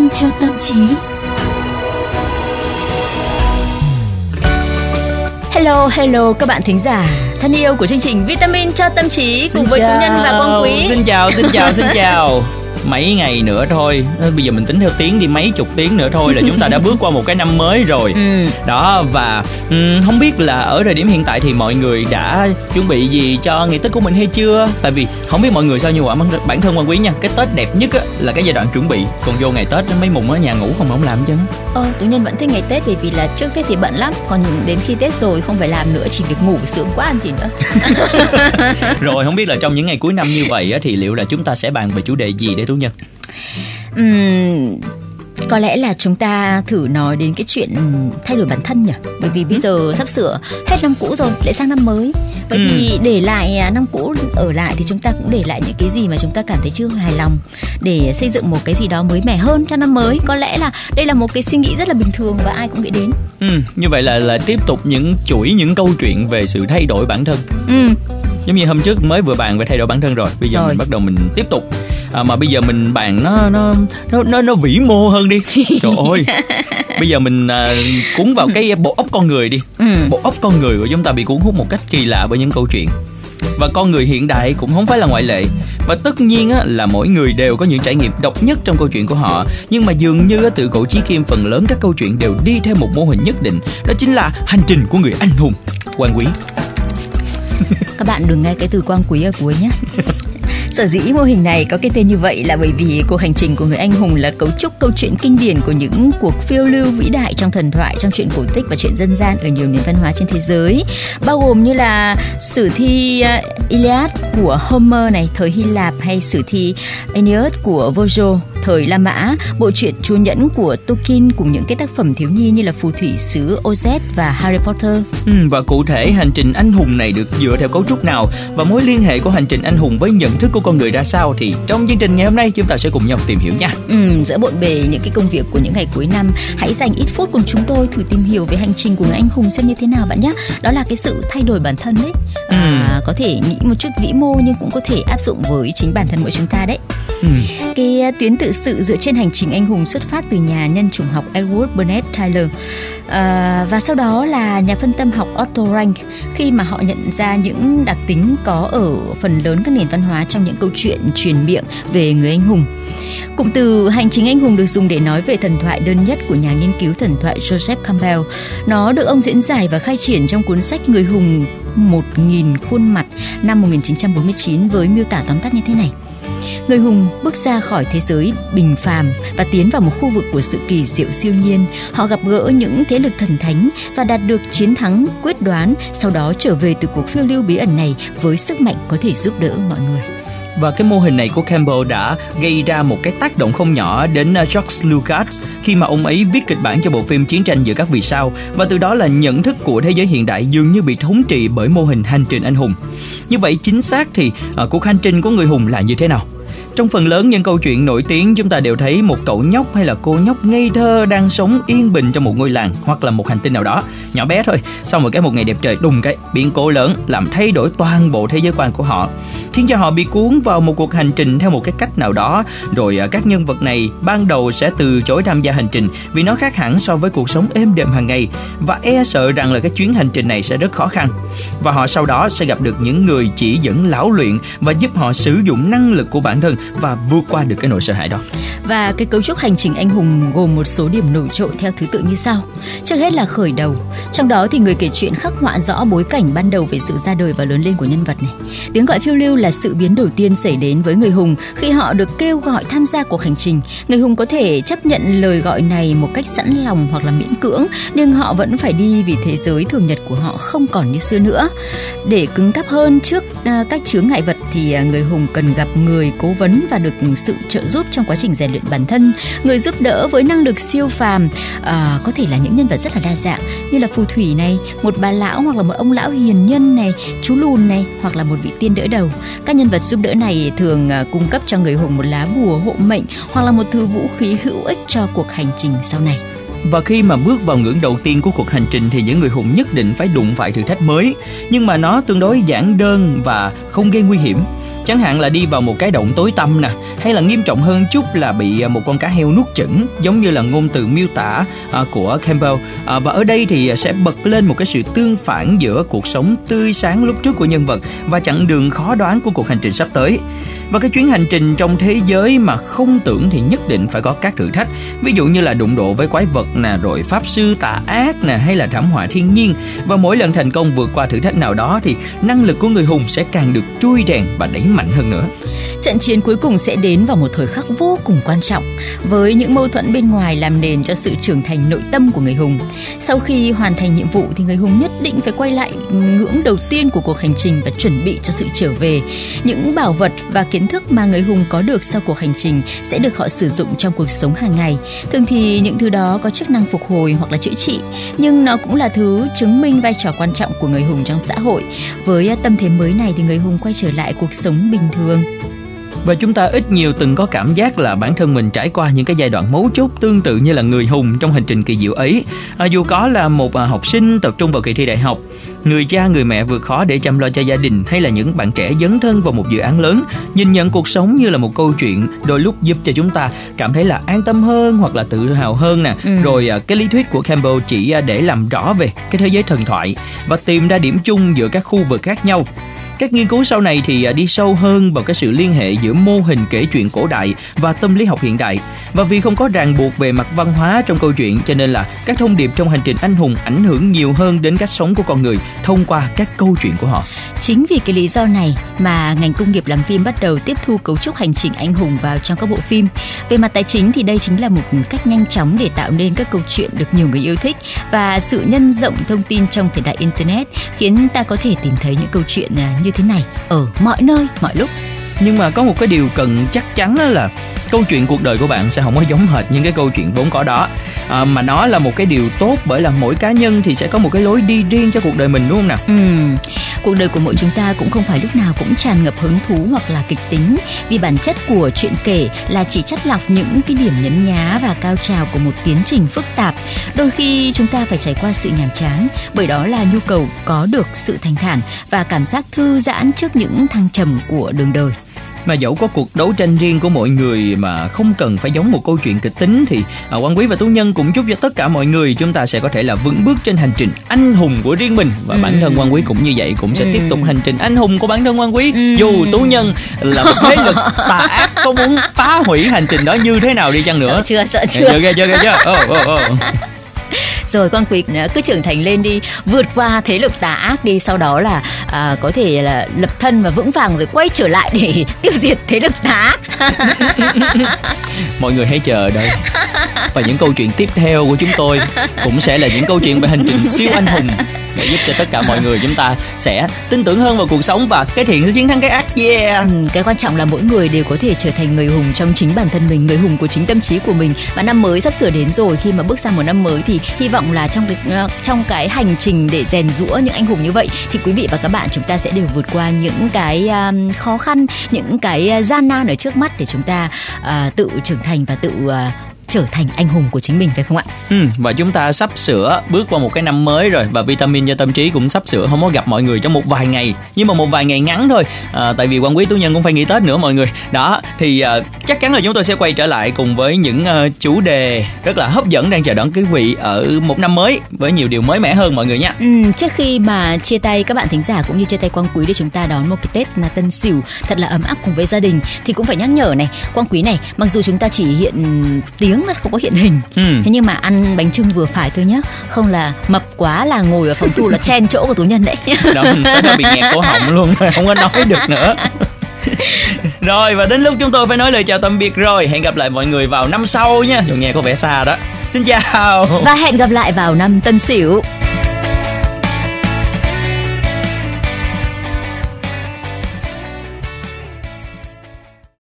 Vitamin cho tâm trí. Hello, hello các bạn thính giả thân yêu của chương trình Vitamin cho tâm trí cùng Xin với chào. Tú Nhân và Quang Quý. Xin chào, xin chào, xin chào. Mấy ngày nữa thôi, bây giờ mình tính theo tiếng đi mấy chục tiếng nữa thôi là chúng ta đã bước qua một cái năm mới rồi. Ừ. Đó và ừm, không biết là ở thời điểm hiện tại thì mọi người đã chuẩn bị gì cho ngày Tết của mình hay chưa? Tại vì không biết mọi người sao nhưng mà bản- thân quan quý nha, cái Tết đẹp nhất á, là cái giai đoạn chuẩn bị. Còn vô ngày Tết mấy mùng ở nhà ngủ không không làm chứ. Ờ, Tú Nhân vẫn thích ngày Tết bởi vì là trước Tết thì bận lắm, còn đến khi Tết rồi không phải làm nữa, chỉ việc ngủ sướng quá ăn gì nữa. Rồi không biết là trong những ngày cuối năm như vậy á, thì liệu là chúng ta sẽ bàn về chủ đề gì để Tú Nhân? Ừm, có lẽ là chúng ta thử nói đến cái chuyện thay đổi bản thân nhỉ bởi vì bây giờ sắp sửa hết năm cũ rồi lại sang năm mới vậy Ừ. thì để lại à, năm cũ ở lại thì chúng ta cũng để lại những cái gì mà chúng ta cảm thấy chưa hài lòng để xây dựng một cái gì đó mới mẻ hơn cho năm mới có lẽ là đây là một cái suy nghĩ rất là bình thường và ai cũng nghĩ đến Ừ, như vậy là là tiếp tục những chuỗi những câu chuyện về sự thay đổi bản thân. ừ Giống như hôm trước mới vừa bàn về thay đổi bản thân rồi, bây giờ Rồi. mình bắt đầu mình tiếp tục. À, mà bây giờ mình bàn nó nó nó nó, nó vĩ mô hơn đi. Trời ơi. Bây giờ mình à, cuốn vào cái bộ óc con người đi. ừ Bộ óc con người của chúng ta bị cuốn hút một cách kỳ lạ bởi những câu chuyện. Và con người hiện đại cũng không phải là ngoại lệ Và tất nhiên á, là mỗi người đều có những trải nghiệm độc nhất trong câu chuyện của họ Nhưng mà dường như á, từ cổ chí kim phần lớn các câu chuyện đều đi theo một mô hình nhất định Đó chính là hành trình của người anh hùng Quan quý Các bạn đừng nghe cái từ quang quý ở cuối nhé. Sở dĩ mô hình này có cái tên như vậy là bởi vì cuộc hành trình của người anh hùng là cấu trúc câu chuyện kinh điển của những cuộc phiêu lưu vĩ đại trong thần thoại, trong truyện cổ tích và truyện dân gian ở nhiều nền văn hóa trên thế giới, bao gồm như là sử thi ờ, Iliad của Homer này thời Hy Lạp hay sử thi Aeneid của Virgil thời La Mã, bộ truyện Chúa Nhẫn của Tolkien cùng những cái tác phẩm thiếu nhi như là Phù thủy sứ Oz và Harry Potter. Ừ, và cụ thể hành trình anh hùng này được dựa theo cấu trúc nào và mối liên hệ của hành trình anh hùng với nhận thức của con người ra sao thì trong chương trình ngày hôm nay chúng ta sẽ cùng nhau tìm hiểu nha. Ừ, giữa bộn bề những cái công việc của những ngày cuối năm hãy dành ít phút cùng chúng tôi thử tìm hiểu về hành trình của người anh hùng xem như thế nào bạn nhé đó là cái sự thay đổi bản thân đấy. À, có thể nghĩ một chút vĩ mô nhưng cũng có thể áp dụng với chính bản thân mỗi chúng ta đấy. Ừ. cái uh, tuyến tự sự dựa trên hành trình anh hùng xuất phát từ nhà nhân chủng học Edward Burnett Tyler. À, và sau đó là nhà phân tâm học Otto Rank khi mà họ nhận ra những đặc tính có ở phần lớn các nền văn hóa trong những câu chuyện truyền miệng về người anh hùng. Cụm từ hành trình anh hùng được dùng để nói về thần thoại đơn nhất của nhà nghiên cứu thần thoại Joseph Campbell. Nó được ông diễn giải và khai triển trong cuốn sách Người hùng 1000 khuôn mặt năm 1949 với miêu tả tóm tắt như thế này. Người hùng bước ra khỏi thế giới bình phàm và tiến vào một khu vực của sự kỳ diệu siêu nhiên. Họ gặp gỡ những thế lực thần thánh và đạt được chiến thắng quyết đoán, sau đó trở về từ cuộc phiêu lưu bí ẩn này với sức mạnh có thể giúp đỡ mọi người. Và cái mô hình này của Campbell đã gây ra một cái tác động không nhỏ đến ờ, George Lucas khi mà ông ấy viết kịch bản cho bộ phim Chiến tranh giữa các vì sao và từ đó là nhận thức của thế giới hiện đại dường như bị thống trị bởi mô hình hành trình anh hùng. Như vậy chính xác thì uh, cuộc hành trình của người hùng là như thế nào? Trong phần lớn những câu chuyện nổi tiếng chúng ta đều thấy một cậu nhóc hay là cô nhóc ngây thơ đang sống yên bình trong một ngôi làng hoặc là một hành tinh nào đó, nhỏ bé thôi. sau một cái một ngày đẹp trời đùng cái biến cố lớn làm thay đổi toàn bộ thế giới quan của họ, khiến cho họ bị cuốn vào một cuộc hành trình theo một cái cách nào đó. Rồi à, các nhân vật này ban đầu sẽ từ chối tham gia hành trình vì nó khác hẳn so với cuộc sống êm đềm hàng ngày và e sợ rằng là cái chuyến hành trình này sẽ rất khó khăn. Và họ sau đó sẽ gặp được những người chỉ dẫn lão luyện và giúp họ sử dụng năng lực của bản thân và vượt qua được cái nỗi sợ hãi đó. Và cái cấu trúc hành trình anh hùng gồm một số điểm nổi trội theo thứ tự như sau. Trước hết là khởi đầu. Trong đó thì người kể chuyện khắc họa rõ bối cảnh ban đầu về sự ra đời và lớn lên của nhân vật này. Tiếng gọi phiêu lưu là sự biến đầu tiên xảy đến với người hùng khi họ được kêu gọi tham gia cuộc hành trình. Người hùng có thể chấp nhận lời gọi này một cách sẵn lòng hoặc là miễn cưỡng, nhưng họ vẫn phải đi vì thế giới thường nhật của họ không còn như xưa nữa. Để cứng cáp hơn trước à, các chướng ngại vật thì à, người hùng cần gặp người cố vấn và được sự trợ giúp trong quá trình rèn luyện bản thân. Người giúp đỡ với năng lực siêu phàm à, có thể là những nhân vật rất là đa dạng như là phù thủy này một bà lão hoặc là một ông lão hiền nhân này chú lùn này hoặc là một vị tiên đỡ đầu. Các nhân vật giúp đỡ này thường à, cung cấp cho người hùng một lá bùa hộ mệnh hoặc là một thứ vũ khí hữu ích cho cuộc hành trình sau này. Và khi mà bước vào ngưỡng đầu tiên của cuộc hành trình thì những người hùng nhất định phải đụng phải thử thách mới, nhưng mà nó tương đối giản đơn và không gây nguy hiểm chẳng hạn là đi vào một cái động tối tăm nè, hay là nghiêm trọng hơn chút là bị à, một con cá heo nuốt chửng, giống như là ngôn từ miêu tả à, của Campbell. À, và ở đây thì sẽ bật lên một cái sự tương phản giữa cuộc sống tươi sáng lúc trước của nhân vật và chặng đường khó đoán của cuộc hành trình sắp tới. Và cái chuyến hành trình trong thế giới mà không tưởng thì nhất định phải có các thử thách. Ví dụ như là đụng độ với quái vật nè, rồi pháp sư tà ác nè, hay là thảm họa thiên nhiên. Và mỗi lần thành công vượt qua thử thách nào đó thì năng lực của người hùng sẽ càng được trui rèn và đẩy mạnh hơn nữa Trận chiến cuối cùng sẽ đến vào một thời khắc vô cùng quan trọng với những mâu thuẫn bên ngoài làm nền cho sự trưởng thành nội tâm của người hùng. Sau khi hoàn thành nhiệm vụ thì người hùng nhất định phải quay lại ngưỡng đầu tiên của cuộc hành trình và chuẩn bị cho sự trở về. Những bảo vật và kiến thức mà người hùng có được sau cuộc hành trình sẽ được họ sử dụng trong cuộc sống hàng ngày. Thường thì những thứ đó có chức năng phục hồi hoặc là chữa trị, nhưng nó cũng là thứ chứng minh vai trò quan trọng của người hùng trong xã hội. Với tâm thế mới này thì người hùng quay trở lại cuộc sống bình thường. Và chúng ta ít nhiều từng có cảm giác là bản thân mình trải qua những cái giai đoạn mấu chốt tương tự như là người hùng trong hành trình kỳ diệu ấy. À, dù có là một à, học sinh tập trung vào kỳ thi đại học người cha người mẹ vượt khó để chăm lo cho gia đình hay là những bạn trẻ dấn thân vào một dự án lớn nhìn nhận cuộc sống như là một câu chuyện đôi lúc giúp cho chúng ta cảm thấy là an tâm hơn hoặc là tự hào hơn nè. Ừ. rồi à, cái lý thuyết của Campbell chỉ à, để làm rõ về cái thế giới thần thoại và tìm ra điểm chung giữa các khu vực khác nhau các nghiên cứu sau này thì à, đi sâu hơn vào cái sự liên hệ giữa mô hình kể chuyện cổ đại và tâm lý học hiện đại. Và vì không có ràng buộc về mặt văn hóa trong câu chuyện, cho nên là các thông điệp trong hành trình anh hùng ảnh hưởng nhiều hơn đến cách sống của con người thông qua các câu chuyện của họ. Chính vì cái lý do này mà ngành công nghiệp làm phim bắt đầu tiếp thu cấu trúc hành trình anh hùng vào trong các bộ phim. Về mặt tài chính thì đây chính là một cách nhanh chóng để tạo nên các câu chuyện được nhiều người yêu thích và sự nhân rộng thông tin trong thời đại internet khiến ta có thể tìm thấy những câu chuyện à, như như thế này ở mọi nơi mọi lúc. Nhưng mà có một cái điều cần chắc chắn đó là câu chuyện cuộc đời của bạn sẽ không có giống hệt những cái câu chuyện vốn có đó. À, mà nó là một cái điều tốt bởi là mỗi cá nhân thì sẽ có một cái lối đi riêng cho cuộc đời mình đúng không nào? Ừ cuộc đời của mỗi chúng ta cũng không phải lúc nào cũng tràn ngập hứng thú hoặc là kịch tính. Vì bản chất của chuyện kể là chỉ chất lọc những cái điểm nhấn nhá và cao trào của một tiến trình phức tạp. Đôi khi chúng ta phải trải qua sự nhàm chán, bởi đó là nhu cầu có được sự thanh thản và cảm giác thư giãn trước những thăng trầm của đường đời mà dẫu có cuộc đấu tranh riêng của mọi người mà không cần phải giống một câu chuyện kịch tính thì à, quan quý và tú nhân cũng chúc cho tất cả mọi người chúng ta sẽ có thể là vững bước trên hành trình anh hùng của riêng mình và ừ. bản thân quan quý cũng như vậy cũng sẽ ừ. tiếp tục hành trình anh hùng của bản thân quan quý ừ. dù tú nhân là một thế lực tà ác có muốn phá hủy hành trình đó như thế nào đi chăng nữa sợ chưa sợ chưa chưa chưa chưa chưa oh, oh, oh rồi quang quỷ à, cứ trưởng thành lên đi vượt qua thế lực tà ác đi sau đó là à, có thể là lập thân và vững vàng rồi quay trở lại để tiêu diệt thế lực tà ác. Mọi người hãy chờ đợi và những câu chuyện tiếp theo của chúng tôi cũng sẽ là những câu chuyện về hành trình siêu anh hùng để giúp cho tất cả mọi người chúng ta sẽ tin tưởng hơn vào cuộc sống và cái thiện sẽ chiến thắng cái ác. Yeah. Ừ, cái quan trọng là mỗi người đều có thể trở thành người hùng trong chính bản thân mình người hùng của chính tâm trí của mình. Và năm mới sắp sửa đến rồi khi mà bước sang một năm mới thì hy vọng là trong cái ờ, trong cái hành trình để rèn rũa những anh hùng như vậy thì quý vị và các bạn chúng ta sẽ đều vượt qua những cái um, khó khăn những cái ờ, gian nan ở trước mắt để chúng ta uh, tự trưởng thành và tự uh, trở thành anh hùng của chính mình phải không ạ? Ừ, và chúng ta sắp sửa bước qua một cái năm mới rồi và vitamin cho tâm trí cũng sắp sửa không có gặp mọi người trong một vài ngày nhưng mà một vài ngày ngắn thôi. À, tại vì quan quý tú nhân cũng phải nghỉ tết nữa mọi người. Đó thì à, chắc chắn là chúng tôi sẽ quay trở lại cùng với những à, chủ đề rất là hấp dẫn đang chờ đón quý vị ở một năm mới với nhiều điều mới mẻ hơn mọi người nha ừ, trước khi mà chia tay các bạn thính giả cũng như chia tay quang quý để chúng ta đón một cái tết là tân sửu thật là ấm áp cùng với gia đình thì cũng phải nhắc nhở này quang quý này mặc dù chúng ta chỉ hiện tiếng tiếng không có hiện hình. Ừ. thế nhưng mà ăn bánh trưng vừa phải thôi nhá. Không là mập quá là ngồi ở phòng thu là chen chỗ của tú nhân đấy. Đó bị nghẹt cổ họng luôn không có nói được nữa. Rồi và đến lúc chúng tôi phải nói lời chào tạm biệt rồi. Hẹn gặp lại mọi người vào năm sau nha. Dù nghe có vẻ xa đó. Xin chào. Và hẹn gặp lại vào năm tân sửu